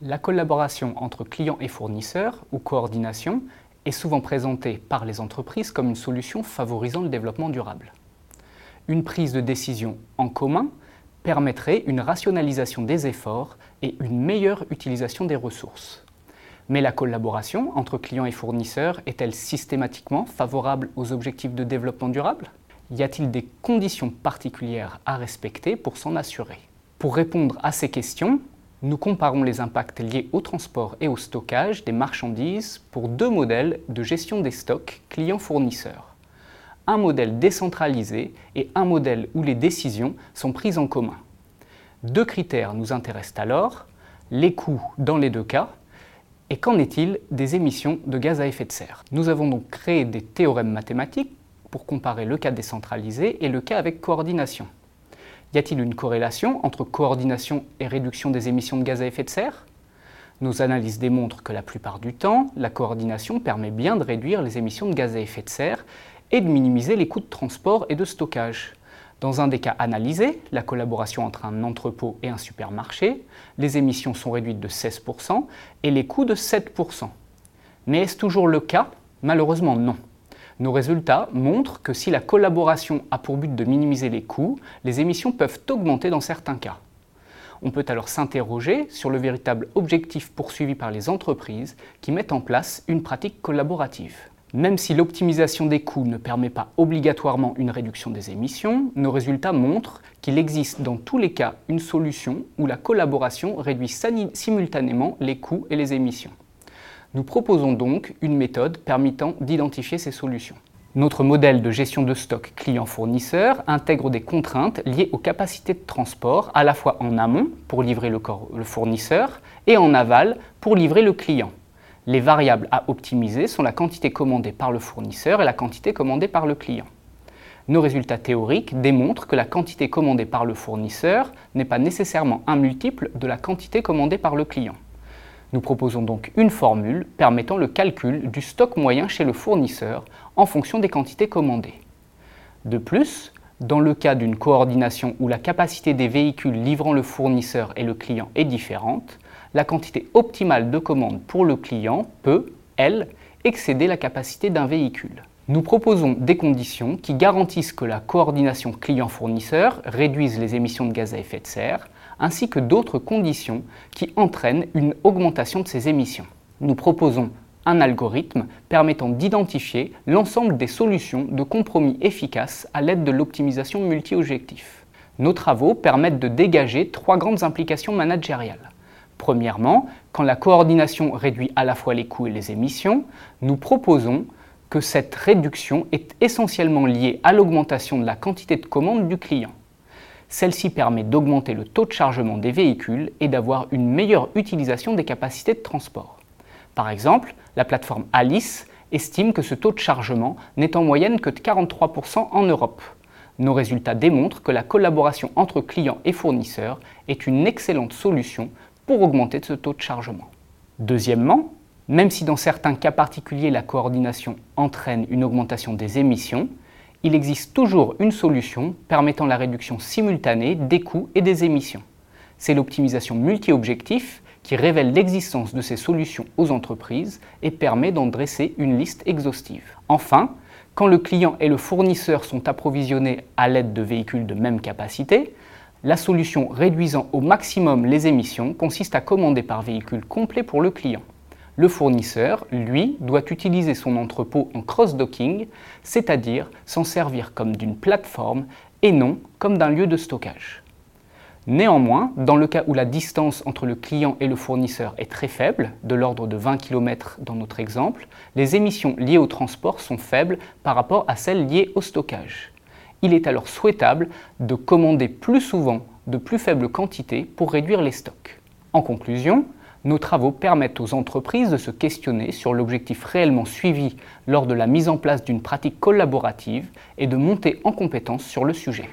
La collaboration entre clients et fournisseurs, ou coordination, est souvent présentée par les entreprises comme une solution favorisant le développement durable. Une prise de décision en commun permettrait une rationalisation des efforts et une meilleure utilisation des ressources. Mais la collaboration entre clients et fournisseurs est-elle systématiquement favorable aux objectifs de développement durable? Y a-t-il des conditions particulières à respecter pour s'en assurer? Pour répondre à ces questions, nous comparons les impacts liés au transport et au stockage des marchandises pour deux modèles de gestion des stocks clients-fournisseurs. Un modèle décentralisé et un modèle où les décisions sont prises en commun. Deux critères nous intéressent alors, les coûts dans les deux cas, et qu'en est-il des émissions de gaz à effet de serre? Nous avons donc créé des théorèmes mathématiques pour comparer le cas décentralisé et le cas avec coordination. Y a-t-il une corrélation entre coordination et réduction des émissions de gaz à effet de serre? Nos analyses démontrent que la plupart du temps, la coordination permet bien de réduire les émissions de gaz à effet de serre et de minimiser les coûts de transport et de stockage. Dans un des cas analysés, la collaboration entre un entrepôt et un supermarché, les émissions sont réduites de 16% et les coûts de 7%. Mais est-ce toujours le cas? Malheureusement non. Nos résultats montrent que si la collaboration a pour but de minimiser les coûts, les émissions peuvent augmenter dans certains cas. On peut alors s'interroger sur le véritable objectif poursuivi par les entreprises qui mettent en place une pratique collaborative. Même si l'optimisation des coûts ne permet pas obligatoirement une réduction des émissions, nos résultats montrent qu'il existe dans tous les cas une solution où la collaboration réduit simultanément les coûts et les émissions. Nous proposons donc une méthode permettant d'identifier ces solutions. Notre modèle de gestion de stock client-fournisseur intègre des contraintes liées aux capacités de transport à la fois en amont pour livrer le, fournisseur et en aval pour livrer le client. Les variables à optimiser sont la quantité commandée par le fournisseur et la quantité commandée par le client. Nos résultats théoriques démontrent que la quantité commandée par le fournisseur n'est pas nécessairement un multiple de la quantité commandée par le client. Nous proposons donc une formule permettant le calcul du stock moyen chez le fournisseur en fonction des quantités commandées. De plus, dans le cas d'une coordination où la capacité des véhicules livrant le fournisseur et le client est différente, la quantité optimale de commande pour le client peut, elle, excéder la capacité d'un véhicule. Nous proposons des conditions qui garantissent que la coordination client-fournisseur réduise les émissions de gaz à effet de serre, ainsi que d'autres conditions qui entraînent une augmentation de ces émissions. Nous proposons un algorithme permettant d'identifier l'ensemble des solutions de compromis efficaces à l'aide de l'optimisation multi-objectif. Nos travaux permettent de dégager trois grandes implications managériales. Premièrement, quand la coordination réduit à la fois les coûts et les émissions, nous proposons que cette réduction est essentiellement liée à l'augmentation de la quantité de commandes du client. Celle-ci permet d'augmenter le taux de chargement des véhicules et d'avoir une meilleure utilisation des capacités de transport. Par exemple, la plateforme Alice estime que ce taux de chargement n'est en moyenne que de 43% en Europe. Nos résultats démontrent que la collaboration entre clients et fournisseurs est une excellente solution pour augmenter ce taux de chargement. Deuxièmement, même si dans certains cas particuliers la coordination entraîne une augmentation des émissions, il existe toujours une solution permettant la réduction simultanée des coûts et des émissions. C'est l'optimisation multi-objectif qui révèle l'existence de ces solutions aux entreprises et permet d'en dresser une liste exhaustive. Enfin, quand le client et le fournisseur sont approvisionnés à l'aide de véhicules de même capacité, la solution réduisant au maximum les émissions consiste à commander par véhicule complet pour le client. Le fournisseur, lui, doit utiliser son entrepôt en cross-docking, c'est-à-dire s'en servir comme d'une plateforme et non comme d'un lieu de stockage. Néanmoins, dans le cas où la distance entre le client et le fournisseur est très faible, de l'ordre de 20 km dans notre exemple, les émissions liées au transport sont faibles par rapport à celles liées au stockage. Il est alors souhaitable de commander plus souvent de plus faibles quantités pour réduire les stocks. En conclusion, nos travaux permettent aux entreprises de se questionner sur l'objectif réellement suivi lors de la mise en place d'une pratique collaborative et de monter en compétence sur le sujet.